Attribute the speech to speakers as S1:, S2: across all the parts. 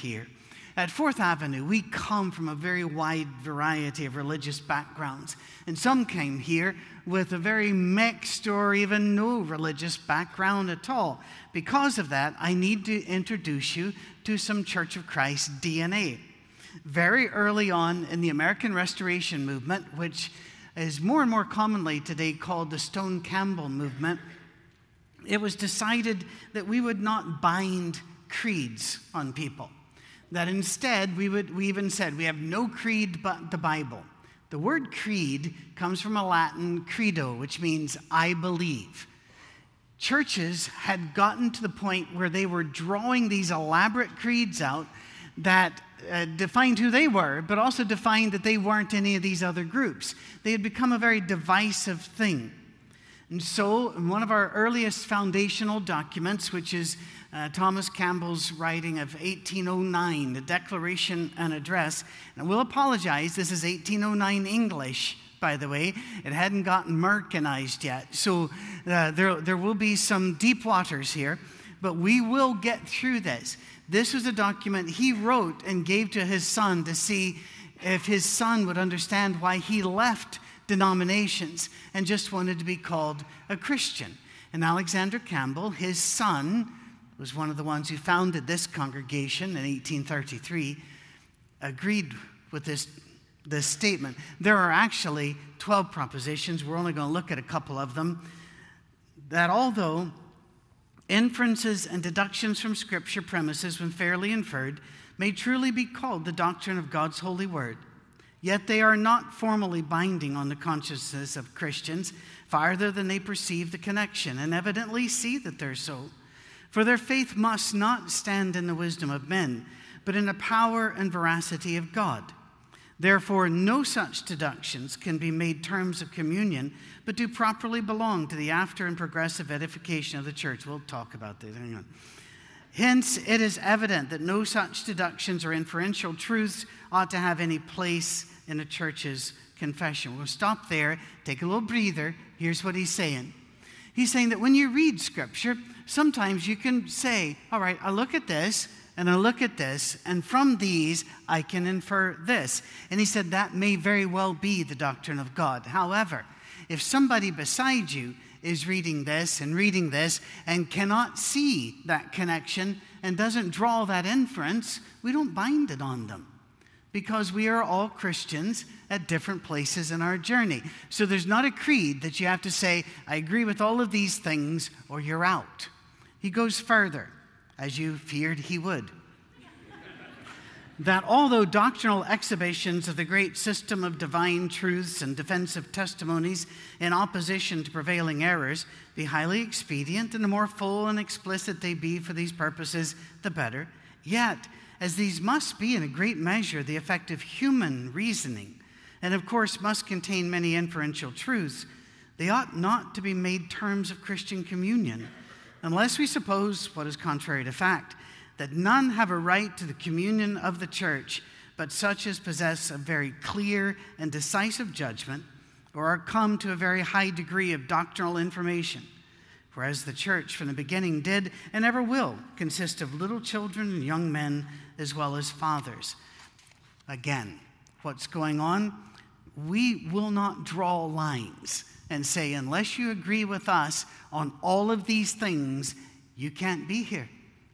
S1: here. At Fourth Avenue, we come from a very wide variety of religious backgrounds. And some came here with a very mixed or even no religious background at all. Because of that, I need to introduce you to some Church of Christ DNA. Very early on in the American Restoration Movement, which is more and more commonly today called the Stone Campbell Movement, it was decided that we would not bind creeds on people. That instead, we, would, we even said, we have no creed but the Bible. The word creed comes from a Latin credo, which means I believe. Churches had gotten to the point where they were drawing these elaborate creeds out that uh, defined who they were, but also defined that they weren't any of these other groups. They had become a very divisive thing. And so, in one of our earliest foundational documents, which is uh, Thomas Campbell's writing of 1809, the Declaration and Address, and I will apologize, this is 1809 English, by the way. It hadn't gotten Americanized yet. So, uh, there, there will be some deep waters here, but we will get through this. This was a document he wrote and gave to his son to see if his son would understand why he left denominations and just wanted to be called a Christian. And Alexander Campbell, his son, was one of the ones who founded this congregation in 1833, agreed with this, this statement. There are actually 12 propositions. We're only going to look at a couple of them. That although inferences and deductions from Scripture premises, when fairly inferred, may truly be called the doctrine of God's holy word, Yet they are not formally binding on the consciousness of Christians farther than they perceive the connection and evidently see that they're so. For their faith must not stand in the wisdom of men, but in the power and veracity of God. Therefore, no such deductions can be made terms of communion, but do properly belong to the after and progressive edification of the church. We'll talk about this. Hang on. Hence, it is evident that no such deductions or inferential truths ought to have any place in a church's confession. We'll stop there, take a little breather. Here's what he's saying. He's saying that when you read scripture, sometimes you can say, All right, I look at this and I look at this, and from these I can infer this. And he said that may very well be the doctrine of God. However, if somebody beside you is reading this and reading this and cannot see that connection and doesn't draw that inference, we don't bind it on them because we are all Christians at different places in our journey. So there's not a creed that you have to say, I agree with all of these things, or you're out. He goes further, as you feared he would. That although doctrinal exhibitions of the great system of divine truths and defensive testimonies in opposition to prevailing errors be highly expedient, and the more full and explicit they be for these purposes, the better, yet as these must be in a great measure the effect of human reasoning, and of course must contain many inferential truths, they ought not to be made terms of Christian communion, unless we suppose what is contrary to fact, that none have a right to the communion of the church but such as possess a very clear and decisive judgment or are come to a very high degree of doctrinal information whereas the church from the beginning did and ever will consist of little children and young men as well as fathers. Again, what's going on? We will not draw lines and say, unless you agree with us on all of these things, you can't be here,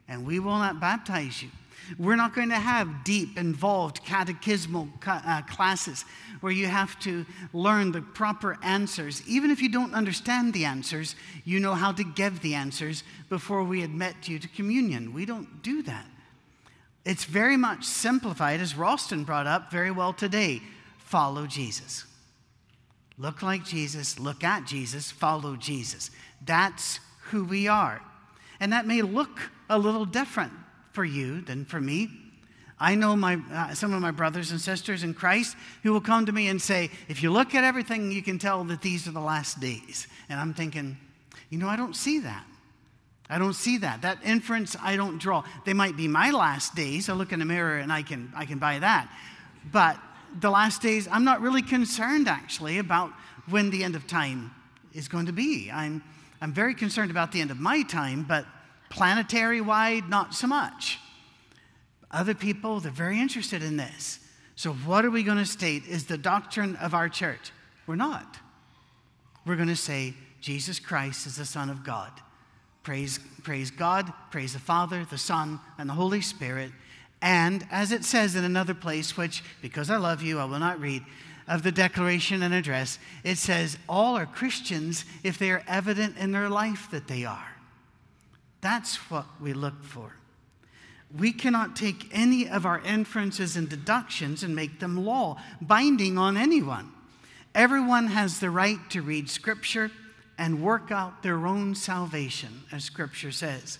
S1: and we will not baptize you. We're not going to have deep, involved catechismal uh, classes where you have to learn the proper answers. Even if you don't understand the answers, you know how to give the answers before we admit you to communion. We don't do that. It's very much simplified, as Ralston brought up very well today follow Jesus. Look like Jesus, look at Jesus, follow Jesus. That's who we are. And that may look a little different for you than for me. I know my, uh, some of my brothers and sisters in Christ who will come to me and say, if you look at everything, you can tell that these are the last days. And I'm thinking, you know, I don't see that. I don't see that. That inference I don't draw. They might be my last days. I look in the mirror and I can, I can buy that. But the last days, I'm not really concerned actually about when the end of time is going to be. I'm, I'm very concerned about the end of my time, but planetary wide, not so much. Other people, they're very interested in this. So, what are we going to state is the doctrine of our church? We're not. We're going to say Jesus Christ is the Son of God. Praise, praise God, praise the Father, the Son, and the Holy Spirit. And as it says in another place, which, because I love you, I will not read, of the Declaration and Address, it says, All are Christians if they are evident in their life that they are. That's what we look for. We cannot take any of our inferences and deductions and make them law, binding on anyone. Everyone has the right to read Scripture and work out their own salvation, as Scripture says.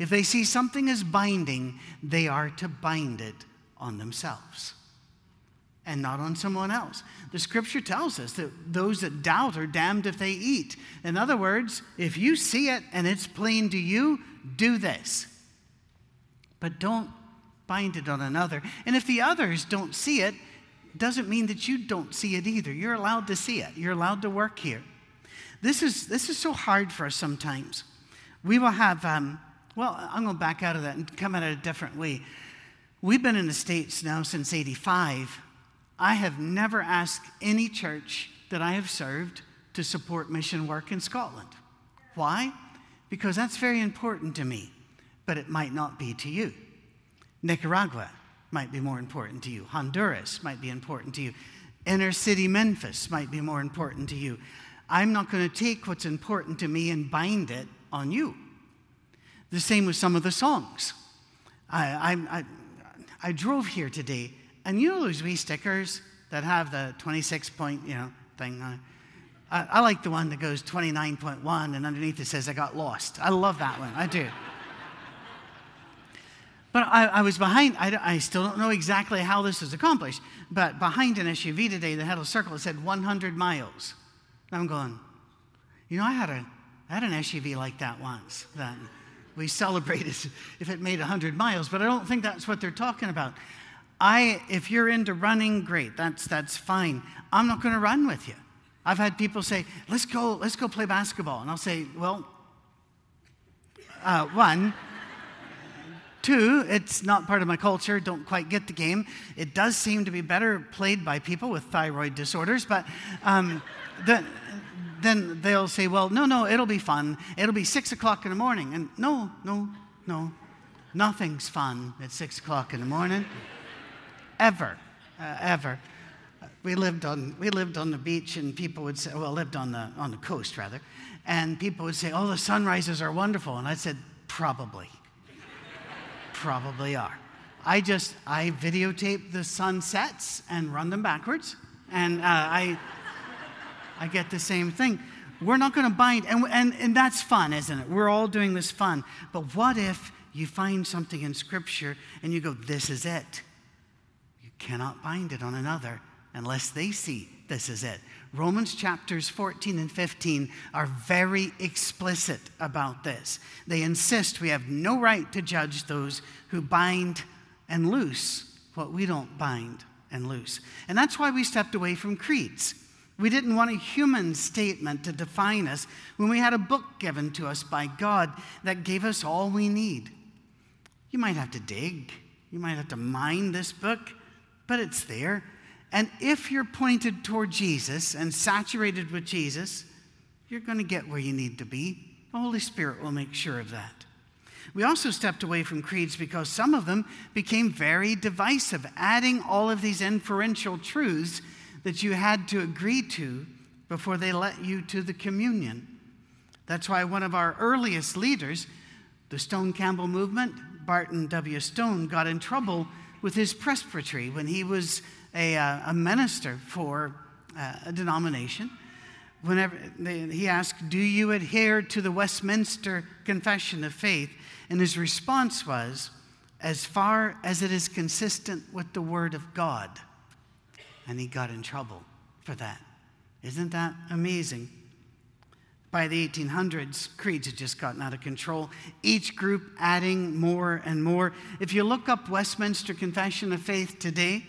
S1: If they see something as binding, they are to bind it on themselves and not on someone else. The scripture tells us that those that doubt are damned if they eat. In other words, if you see it and it's plain to you, do this. But don't bind it on another. And if the others don't see it, doesn't mean that you don't see it either. You're allowed to see it. You're allowed to work here. This is, this is so hard for us sometimes. We will have, um, well, I'm going to back out of that and come at it a different way. We've been in the States now since 85. I have never asked any church that I have served to support mission work in Scotland. Why? Because that's very important to me, but it might not be to you. Nicaragua might be more important to you. Honduras might be important to you. Inner city Memphis might be more important to you. I'm not going to take what's important to me and bind it on you. The same with some of the songs. I, I, I, I drove here today, and you know those wee stickers that have the 26 point, you know, thing on I, I like the one that goes 29.1 and underneath it says, I got lost. I love that one. I do. But I, I, was behind, I, I, still don't know exactly how this is accomplished, but behind an SUV today that had a circle that said 100 miles. And I'm going, you know, I had, a, I had an SUV like that once that we celebrated if it made 100 miles, but I don't think that's what they're talking about. I, if you're into running, great, that's, that's fine. I'm not going to run with you. I've had people say, let's go, let's go play basketball. And I'll say, well, uh, one, Two, it's not part of my culture, don't quite get the game. It does seem to be better played by people with thyroid disorders, but um, the, then they'll say, well, no, no, it'll be fun. It'll be six o'clock in the morning. And no, no, no, nothing's fun at six o'clock in the morning. Ever, uh, ever. We lived, on, we lived on the beach, and people would say, well, lived on the, on the coast, rather. And people would say, oh, the sunrises are wonderful. And I said, probably probably are. I just, I videotape the sunsets and run them backwards, and uh, I, I get the same thing. We're not going to bind, and, and, and that's fun, isn't it? We're all doing this fun. But what if you find something in Scripture and you go, this is it? Cannot bind it on another unless they see this is it. Romans chapters 14 and 15 are very explicit about this. They insist we have no right to judge those who bind and loose what we don't bind and loose. And that's why we stepped away from creeds. We didn't want a human statement to define us when we had a book given to us by God that gave us all we need. You might have to dig, you might have to mine this book, but it's there. And if you're pointed toward Jesus and saturated with Jesus, you're going to get where you need to be. The Holy Spirit will make sure of that. We also stepped away from creeds because some of them became very divisive, adding all of these inferential truths that you had to agree to before they let you to the communion. That's why one of our earliest leaders, the Stone Campbell movement, Barton W. Stone, got in trouble with his presbytery when he was a, uh, a minister for uh, a denomination, whenever they, he asked, Do you adhere to the Westminster Confession of Faith? And his response was, As far as it is consistent with the Word of God. And he got in trouble for that. Isn't that amazing? By the 1800s, creeds had just gotten out of control, each group adding more and more. If you look up Westminster Confession of Faith today,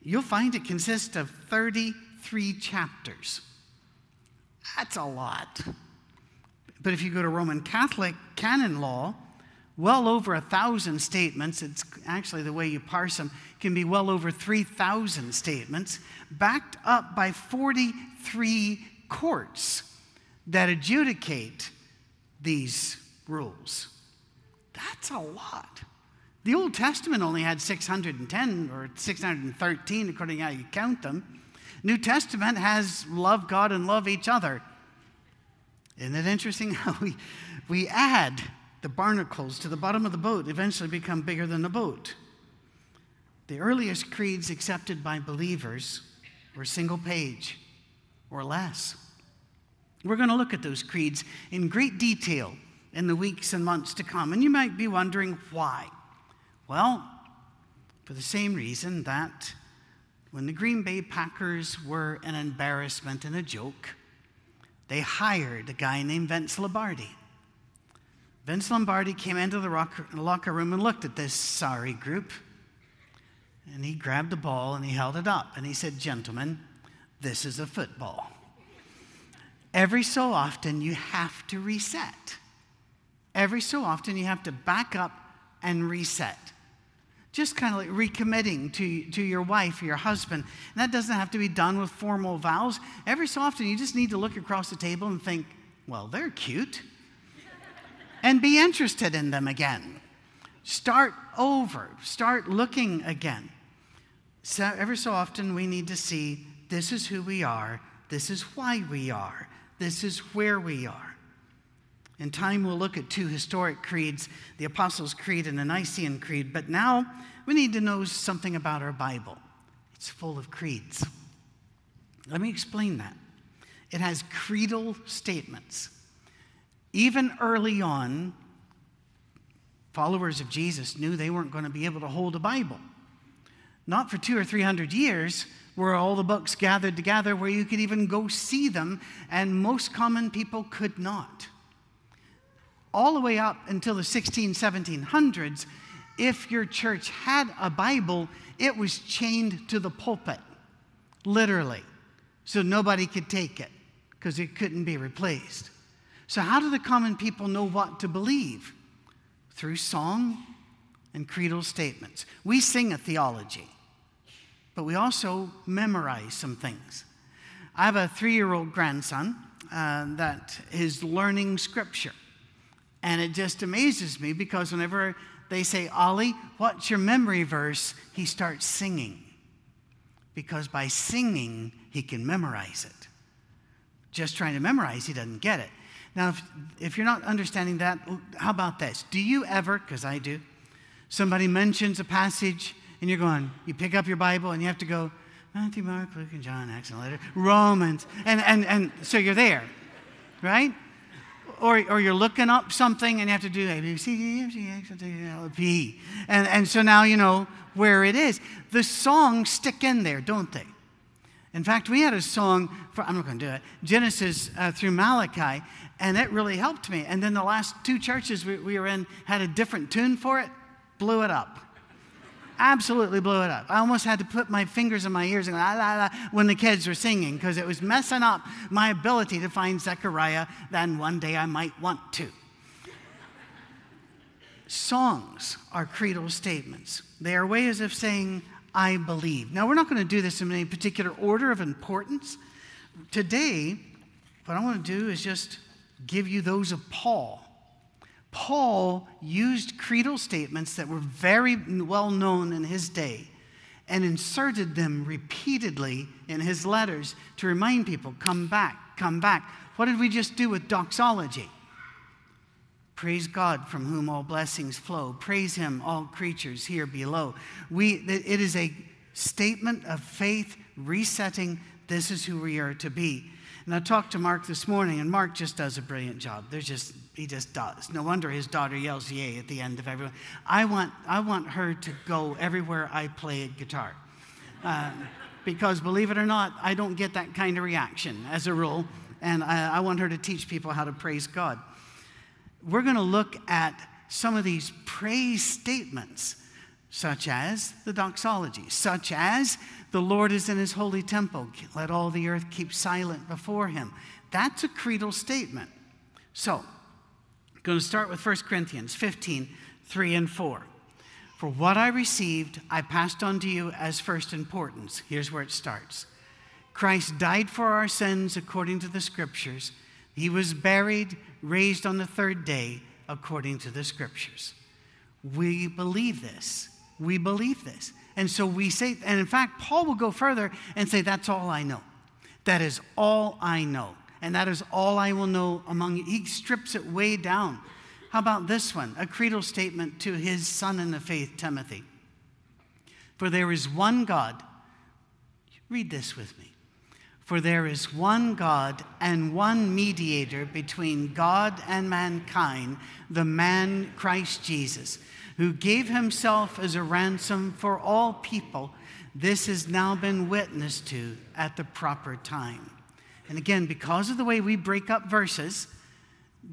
S1: you'll find it consists of 33 chapters. That's a lot. But if you go to Roman Catholic canon law, well over a thousand statements. It's actually the way you parse them, can be well over 3,000 statements, backed up by 43 courts that adjudicate these rules. That's a lot. The Old Testament only had 610 or 613, according to how you count them. New Testament has love God and love each other. Isn't it interesting how we, we add the barnacles to the bottom of the boat, eventually become bigger than the boat? The earliest creeds accepted by believers were single page or less. We're going to look at those creeds in great detail in the weeks and months to come. And you might be wondering why. Well, for the same reason that when the Green Bay Packers were an embarrassment and a joke, they hired a guy named Vince Lombardi. Vince Lombardi came into the locker room and looked at this sorry group. And he grabbed the ball and he held it up and he said, Gentlemen, this is a football. Every so often, you have to reset. Every so often, you have to back up and reset just kind of like recommitting to, to your wife or your husband. And that doesn't have to be done with formal vows. Every so often, you just need to look across the table and think, well, they're cute. and be interested in them again. Start over, start looking again. So every so often, we need to see this is who we are, this is why we are, this is where we are. In time, we'll look at two historic creeds the Apostles' Creed and the Nicene Creed. But now we need to know something about our Bible. It's full of creeds. Let me explain that. It has creedal statements. Even early on, followers of Jesus knew they weren't going to be able to hold a Bible. Not for two or three hundred years were all the books gathered together where you could even go see them, and most common people could not all the way up until the 16, 1700s, if your church had a Bible, it was chained to the pulpit, literally, so nobody could take it because it couldn't be replaced. So, how do the common people know what to believe? Through song and creedal statements. We sing a theology, but we also memorize some things. I have a three year old grandson uh, that is learning scripture. And it just amazes me because whenever they say, Ollie, what's your memory verse? He starts singing. Because by singing, he can memorize it. Just trying to memorize, he doesn't get it. Now, if, if you're not understanding that, how about this? Do you ever, because I do, somebody mentions a passage and you're going, you pick up your Bible and you have to go, Matthew, Mark, Luke, and John, Acts, and later, Romans. And, and, and so you're there, right? or, or you're looking up something and you have to do A, B, C, D, E, F, G, J, L, P. And, and so now you know where it is. The songs stick in there, don't they? In fact, we had a song, for, I'm not going to do it, Genesis uh, through Malachi, and it really helped me. And then the last two churches we, we were in had a different tune for it, blew it up absolutely blew it up. I almost had to put my fingers in my ears and la, ah, la, la, when the kids were singing because it was messing up my ability to find Zechariah Then one day I might want to. Songs are creedal statements. They are ways of saying, I believe. Now, we're not going to do this in any particular order of importance. Today, what I want to do is just give you those of Paul. Paul used creedal statements that were very well known in his day and inserted them repeatedly in his letters to remind people come back, come back. What did we just do with doxology? Praise God from whom all blessings flow. Praise Him, all creatures here below. We, it is a statement of faith, resetting this is who we are to be. And I talked to Mark this morning, and Mark just does a brilliant job. There's just, he just does. No wonder his daughter yells yay at the end of everyone. I want, I want her to go everywhere I play guitar. Uh, because believe it or not, I don't get that kind of reaction as a rule. And I, I want her to teach people how to praise God. We're going to look at some of these praise statements, such as the doxology, such as the Lord is in his holy temple. Let all the earth keep silent before him. That's a creedal statement. So, going to start with 1 Corinthians 15, 3 and 4. For what I received, I passed on to you as first importance. Here's where it starts Christ died for our sins according to the scriptures. He was buried, raised on the third day according to the scriptures. We believe this. We believe this. And so we say, and in fact, Paul will go further and say, That's all I know. That is all I know. And that is all I will know among you. He strips it way down. How about this one? A creedal statement to his son in the faith, Timothy. For there is one God. Read this with me. For there is one God and one mediator between God and mankind, the man Christ Jesus, who gave himself as a ransom for all people. This has now been witnessed to at the proper time. And again, because of the way we break up verses,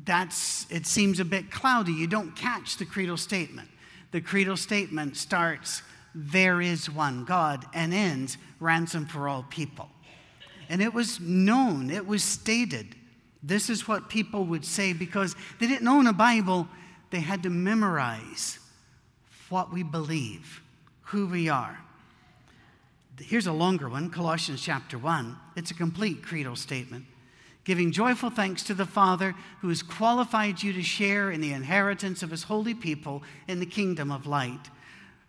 S1: that's it seems a bit cloudy. You don't catch the creedal statement. The creedal statement starts, there is one God, and ends, ransom for all people. And it was known, it was stated. This is what people would say because they didn't own a Bible, they had to memorize what we believe, who we are. Here's a longer one Colossians chapter 1. It's a complete creedal statement. Giving joyful thanks to the Father who has qualified you to share in the inheritance of his holy people in the kingdom of light.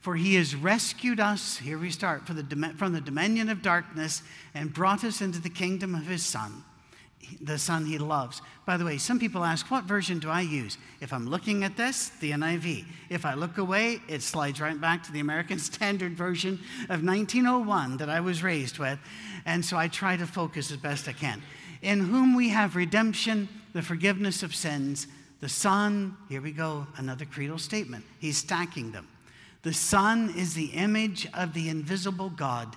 S1: For he has rescued us, here we start, from the dominion of darkness and brought us into the kingdom of his Son, the Son he loves. By the way, some people ask, what version do I use? If I'm looking at this, the NIV. If I look away, it slides right back to the American Standard Version of 1901 that I was raised with. And so I try to focus as best I can. In whom we have redemption, the forgiveness of sins. The Son, here we go, another creedal statement. He's stacking them the Son is the image of the invisible God,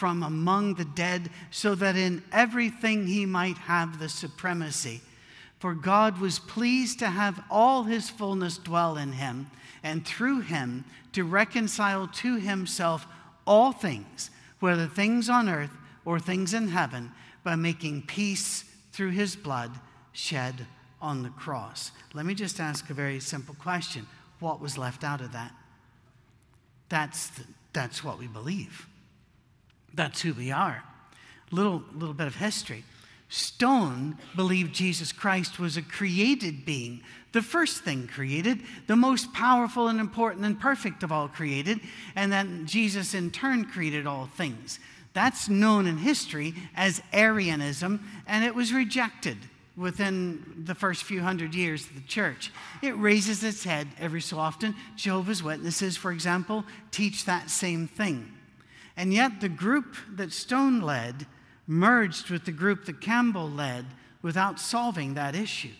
S1: from among the dead, so that in everything he might have the supremacy. For God was pleased to have all his fullness dwell in him, and through him to reconcile to himself all things, whether things on earth or things in heaven, by making peace through his blood shed on the cross. Let me just ask a very simple question What was left out of that? That's, the, that's what we believe. That's who we are. Little, little bit of history. Stone believed Jesus Christ was a created being, the first thing created, the most powerful and important and perfect of all created, and that Jesus in turn created all things. That's known in history as Arianism, and it was rejected within the first few hundred years of the church. It raises its head every so often. Jehovah's Witnesses, for example, teach that same thing. And yet, the group that Stone led merged with the group that Campbell led without solving that issue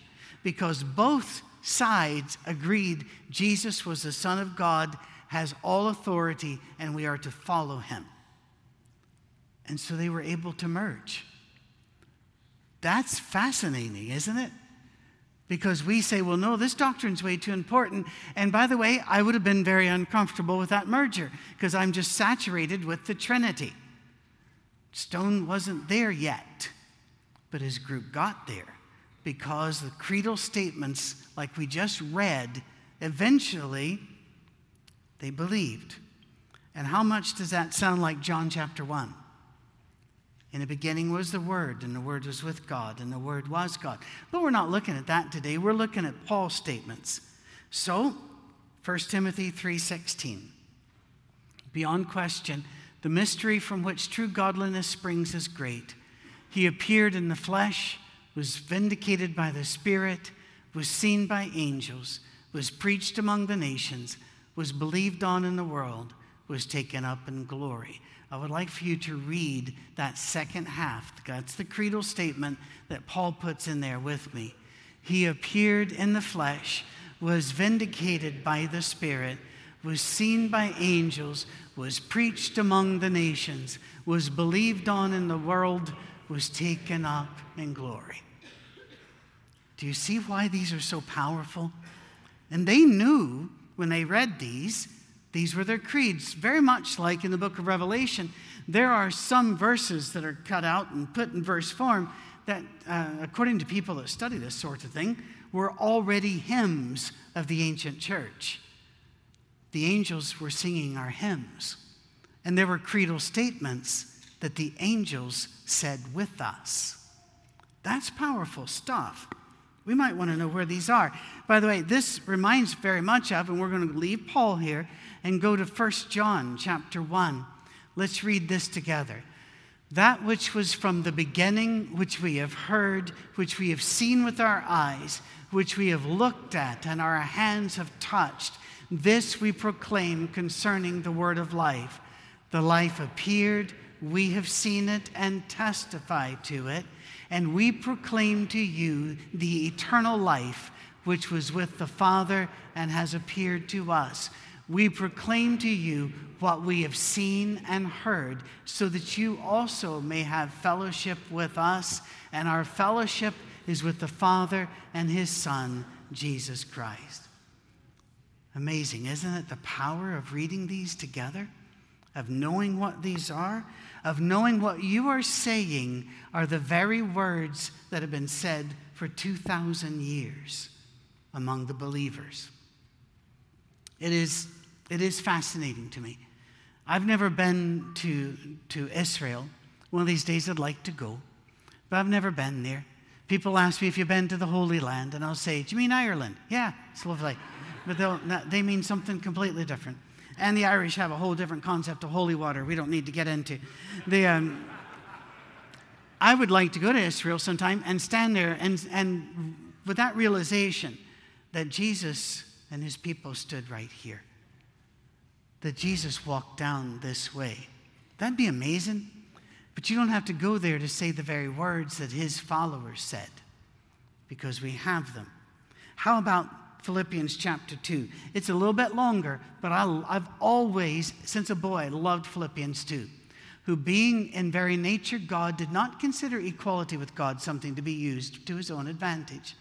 S1: because both sides agreed Jesus was the Son of God, has all authority, and we are to follow him. And so they were able to merge. That's fascinating, isn't it? Because we say, well, no, this doctrine's way too important. And by the way, I would have been very uncomfortable with that merger because I'm just saturated with the Trinity. Stone wasn't there yet, but his group got there because the creedal statements, like we just read, eventually they believed. And how much does that sound like John chapter 1? In the beginning was the Word, and the Word was with God, and the Word was God. But we're not looking at that today. We're looking at Paul's statements. So, 1 Timothy 3:16. Beyond question, the mystery from which true godliness springs is great. He appeared in the flesh, was vindicated by the Spirit, was seen by angels, was preached among the nations, was believed on in the world, was taken up in glory. I would like for you to read that second half. That's the creedal statement that Paul puts in there with me. He appeared in the flesh, was vindicated by the Spirit, was seen by angels, was preached among the nations, was believed on in the world, was taken up in glory. Do you see why these are so powerful? And they knew when they read these, these were their creeds, very much like in the book of Revelation. There are some verses that are cut out and put in verse form that, uh, according to people that study this sort of thing, were already hymns of the ancient church. The angels were singing our hymns, and there were creedal statements that the angels said with us. That's powerful stuff. We might want to know where these are. By the way, this reminds very much of, and we're going to leave Paul here and go to 1 John chapter 1. Let's read this together. That which was from the beginning, which we have heard, which we have seen with our eyes, which we have looked at and our hands have touched, this we proclaim concerning the word of life. The life appeared, we have seen it and testify to it, and we proclaim to you the eternal life which was with the Father and has appeared to us. We proclaim to you what we have seen and heard, so that you also may have fellowship with us, and our fellowship is with the Father and his Son, Jesus Christ. Amazing, isn't it? The power of reading these together, of knowing what these are, of knowing what you are saying are the very words that have been said for 2,000 years among the believers. It is it is fascinating to me. I've never been to, to Israel. One of these days I'd like to go, but I've never been there. People ask me if you've been to the Holy Land, and I'll say, Do you mean Ireland? Yeah, it's lovely. But they mean something completely different. And the Irish have a whole different concept of holy water we don't need to get into. The, um, I would like to go to Israel sometime and stand there and, and with that realization that Jesus and his people stood right here that Jesus walked down this way. That'd be amazing. But you don't have to go there to say the very words that his followers said, because we have them. How about Philippians chapter 2? It's a little bit longer, but I, have always, since a boy, loved Philippians 2. Who, being in very nature God, did not consider equality with God something to be used to his own advantage.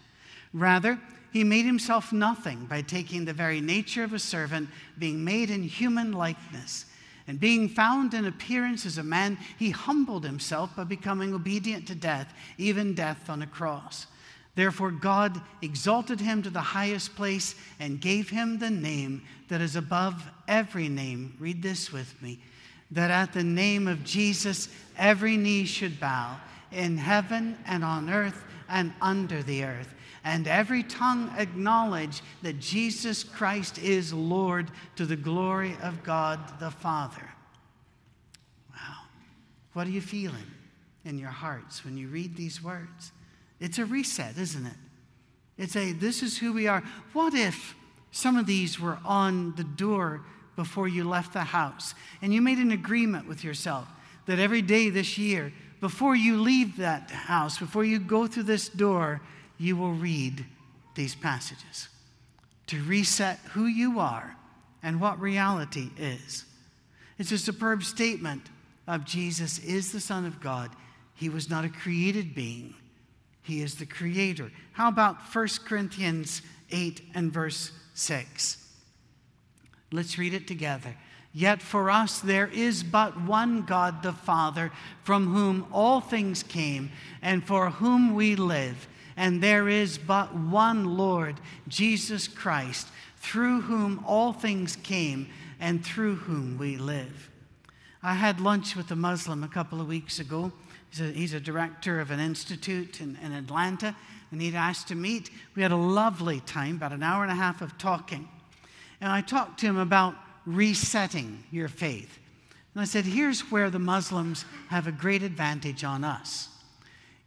S1: Rather, he made himself nothing by taking the very nature of a servant, being made in human likeness. And being found in appearance as a man, he humbled himself by becoming obedient to death, even death on a cross. Therefore, God exalted him to the highest place and gave him the name that is above every name. Read this with me that at the name of Jesus, every knee should bow in heaven and on earth and under the earth and every tongue acknowledge that Jesus Christ is Lord to the glory of God the Father. Wow. What are you feeling in your hearts when you read these words? It's a reset, isn't it? It's a, this is who we are. What if some of these were on the door before you left the house and you made an agreement with yourself that every day this year, before you leave that house, before you go through this door, you will read these passages to reset who you are and what reality is. It's a superb statement of Jesus is the Son of God. He was not a created being, He is the Creator. How about 1 Corinthians 8 and verse 6? Let's read it together. Yet for us there is but one God the Father, from whom all things came, and for whom we live and there is but one Lord, Jesus Christ, through whom all things came and through whom we live. I had lunch with a Muslim a couple of weeks ago. He's a, he's a director of an institute in, in Atlanta, and he'd asked to meet. We had a lovely time, about an hour and a half of talking. And I talked to him about resetting your faith. And I said, here's where the Muslims have a great advantage on us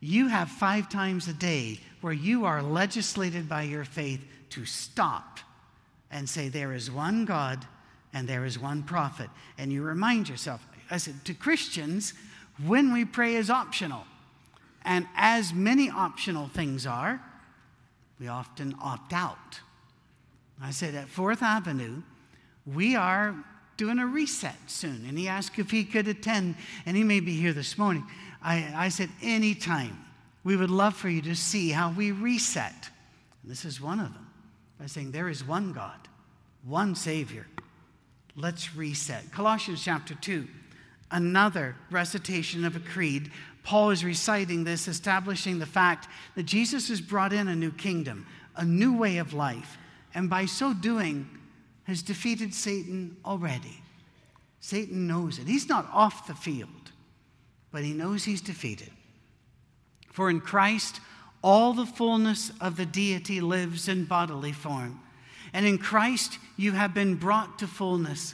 S1: you have five times a day where you are legislated by your faith to stop and say, There is one God and there is one prophet. And you remind yourself, I said, to Christians, when we pray is optional. And as many optional things are, we often opt out. I said, At Fourth Avenue, we are doing a reset soon. And he asked if he could attend, and he may be here this morning. I, I said, Anytime. We would love for you to see how we reset. And this is one of them by saying, There is one God, one Savior. Let's reset. Colossians chapter 2, another recitation of a creed. Paul is reciting this, establishing the fact that Jesus has brought in a new kingdom, a new way of life, and by so doing, has defeated Satan already. Satan knows it. He's not off the field, but he knows he's defeated. For in Christ, all the fullness of the deity lives in bodily form. And in Christ, you have been brought to fullness.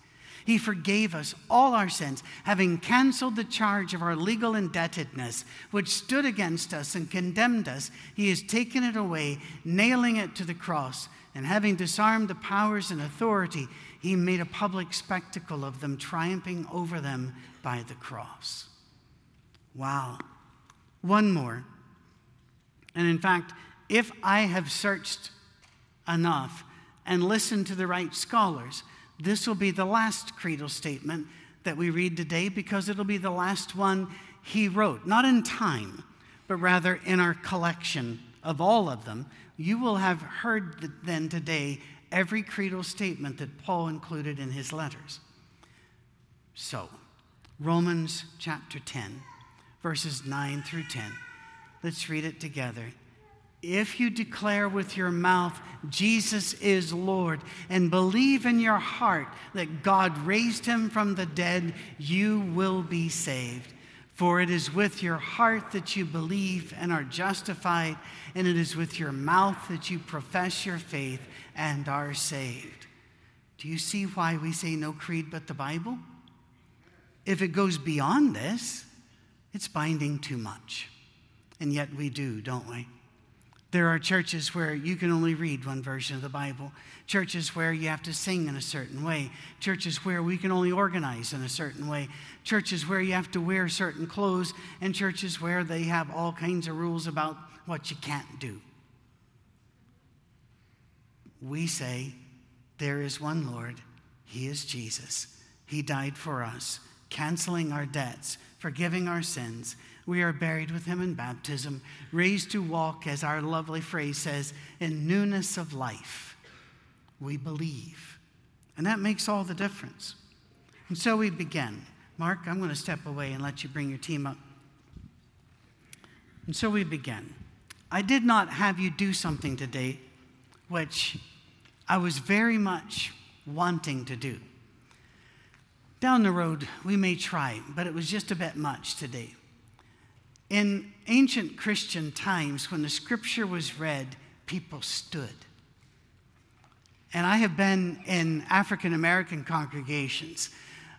S1: He forgave us all our sins, having canceled the charge of our legal indebtedness, which stood against us and condemned us. He has taken it away, nailing it to the cross, and having disarmed the powers and authority, he made a public spectacle of them, triumphing over them by the cross. Wow. One more. And in fact, if I have searched enough and listened to the right scholars, this will be the last creedal statement that we read today because it'll be the last one he wrote, not in time, but rather in our collection of all of them. You will have heard then today every creedal statement that Paul included in his letters. So, Romans chapter 10, verses 9 through 10. Let's read it together. If you declare with your mouth Jesus is Lord and believe in your heart that God raised him from the dead, you will be saved. For it is with your heart that you believe and are justified, and it is with your mouth that you profess your faith and are saved. Do you see why we say no creed but the Bible? If it goes beyond this, it's binding too much. And yet we do, don't we? There are churches where you can only read one version of the Bible, churches where you have to sing in a certain way, churches where we can only organize in a certain way, churches where you have to wear certain clothes, and churches where they have all kinds of rules about what you can't do. We say, There is one Lord, He is Jesus. He died for us, canceling our debts, forgiving our sins we are buried with him in baptism, raised to walk, as our lovely phrase says, in newness of life. We believe. And that makes all the difference. And so we begin. Mark, I'm going to step away and let you bring your team up. And so we begin. I did not have you do something today which I was very much wanting to do. Down the road, we may try, but it was just a bit much today. In ancient Christian times, when the scripture was read, people stood. And I have been in African American congregations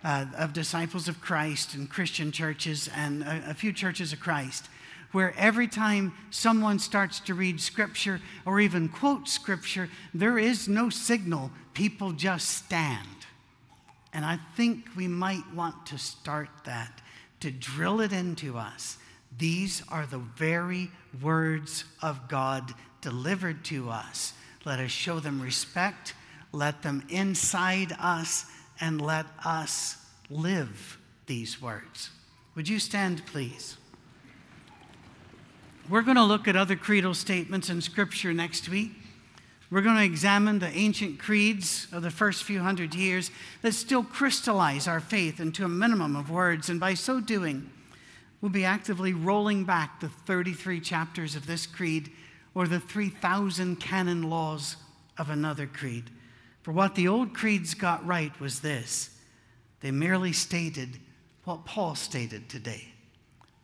S1: uh, of disciples of Christ and Christian churches and a, a few churches of Christ where every time someone starts to read scripture or even quote scripture, there is no signal. People just stand. And I think we might want to start that, to drill it into us these are the very words of God delivered to us. Let us show them respect, let them inside us, and let us live these words. Would you stand, please? We're going to look at other creedal statements in Scripture next week. We're going to examine the ancient creeds of the first few hundred years that still crystallize our faith into a minimum of words, and by so doing, We'll be actively rolling back the 33 chapters of this creed or the 3,000 canon laws of another creed. For what the old creeds got right was this they merely stated what Paul stated today.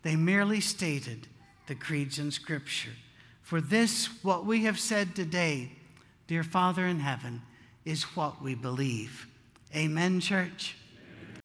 S1: They merely stated the creeds in Scripture. For this, what we have said today, dear Father in heaven, is what we believe. Amen, church.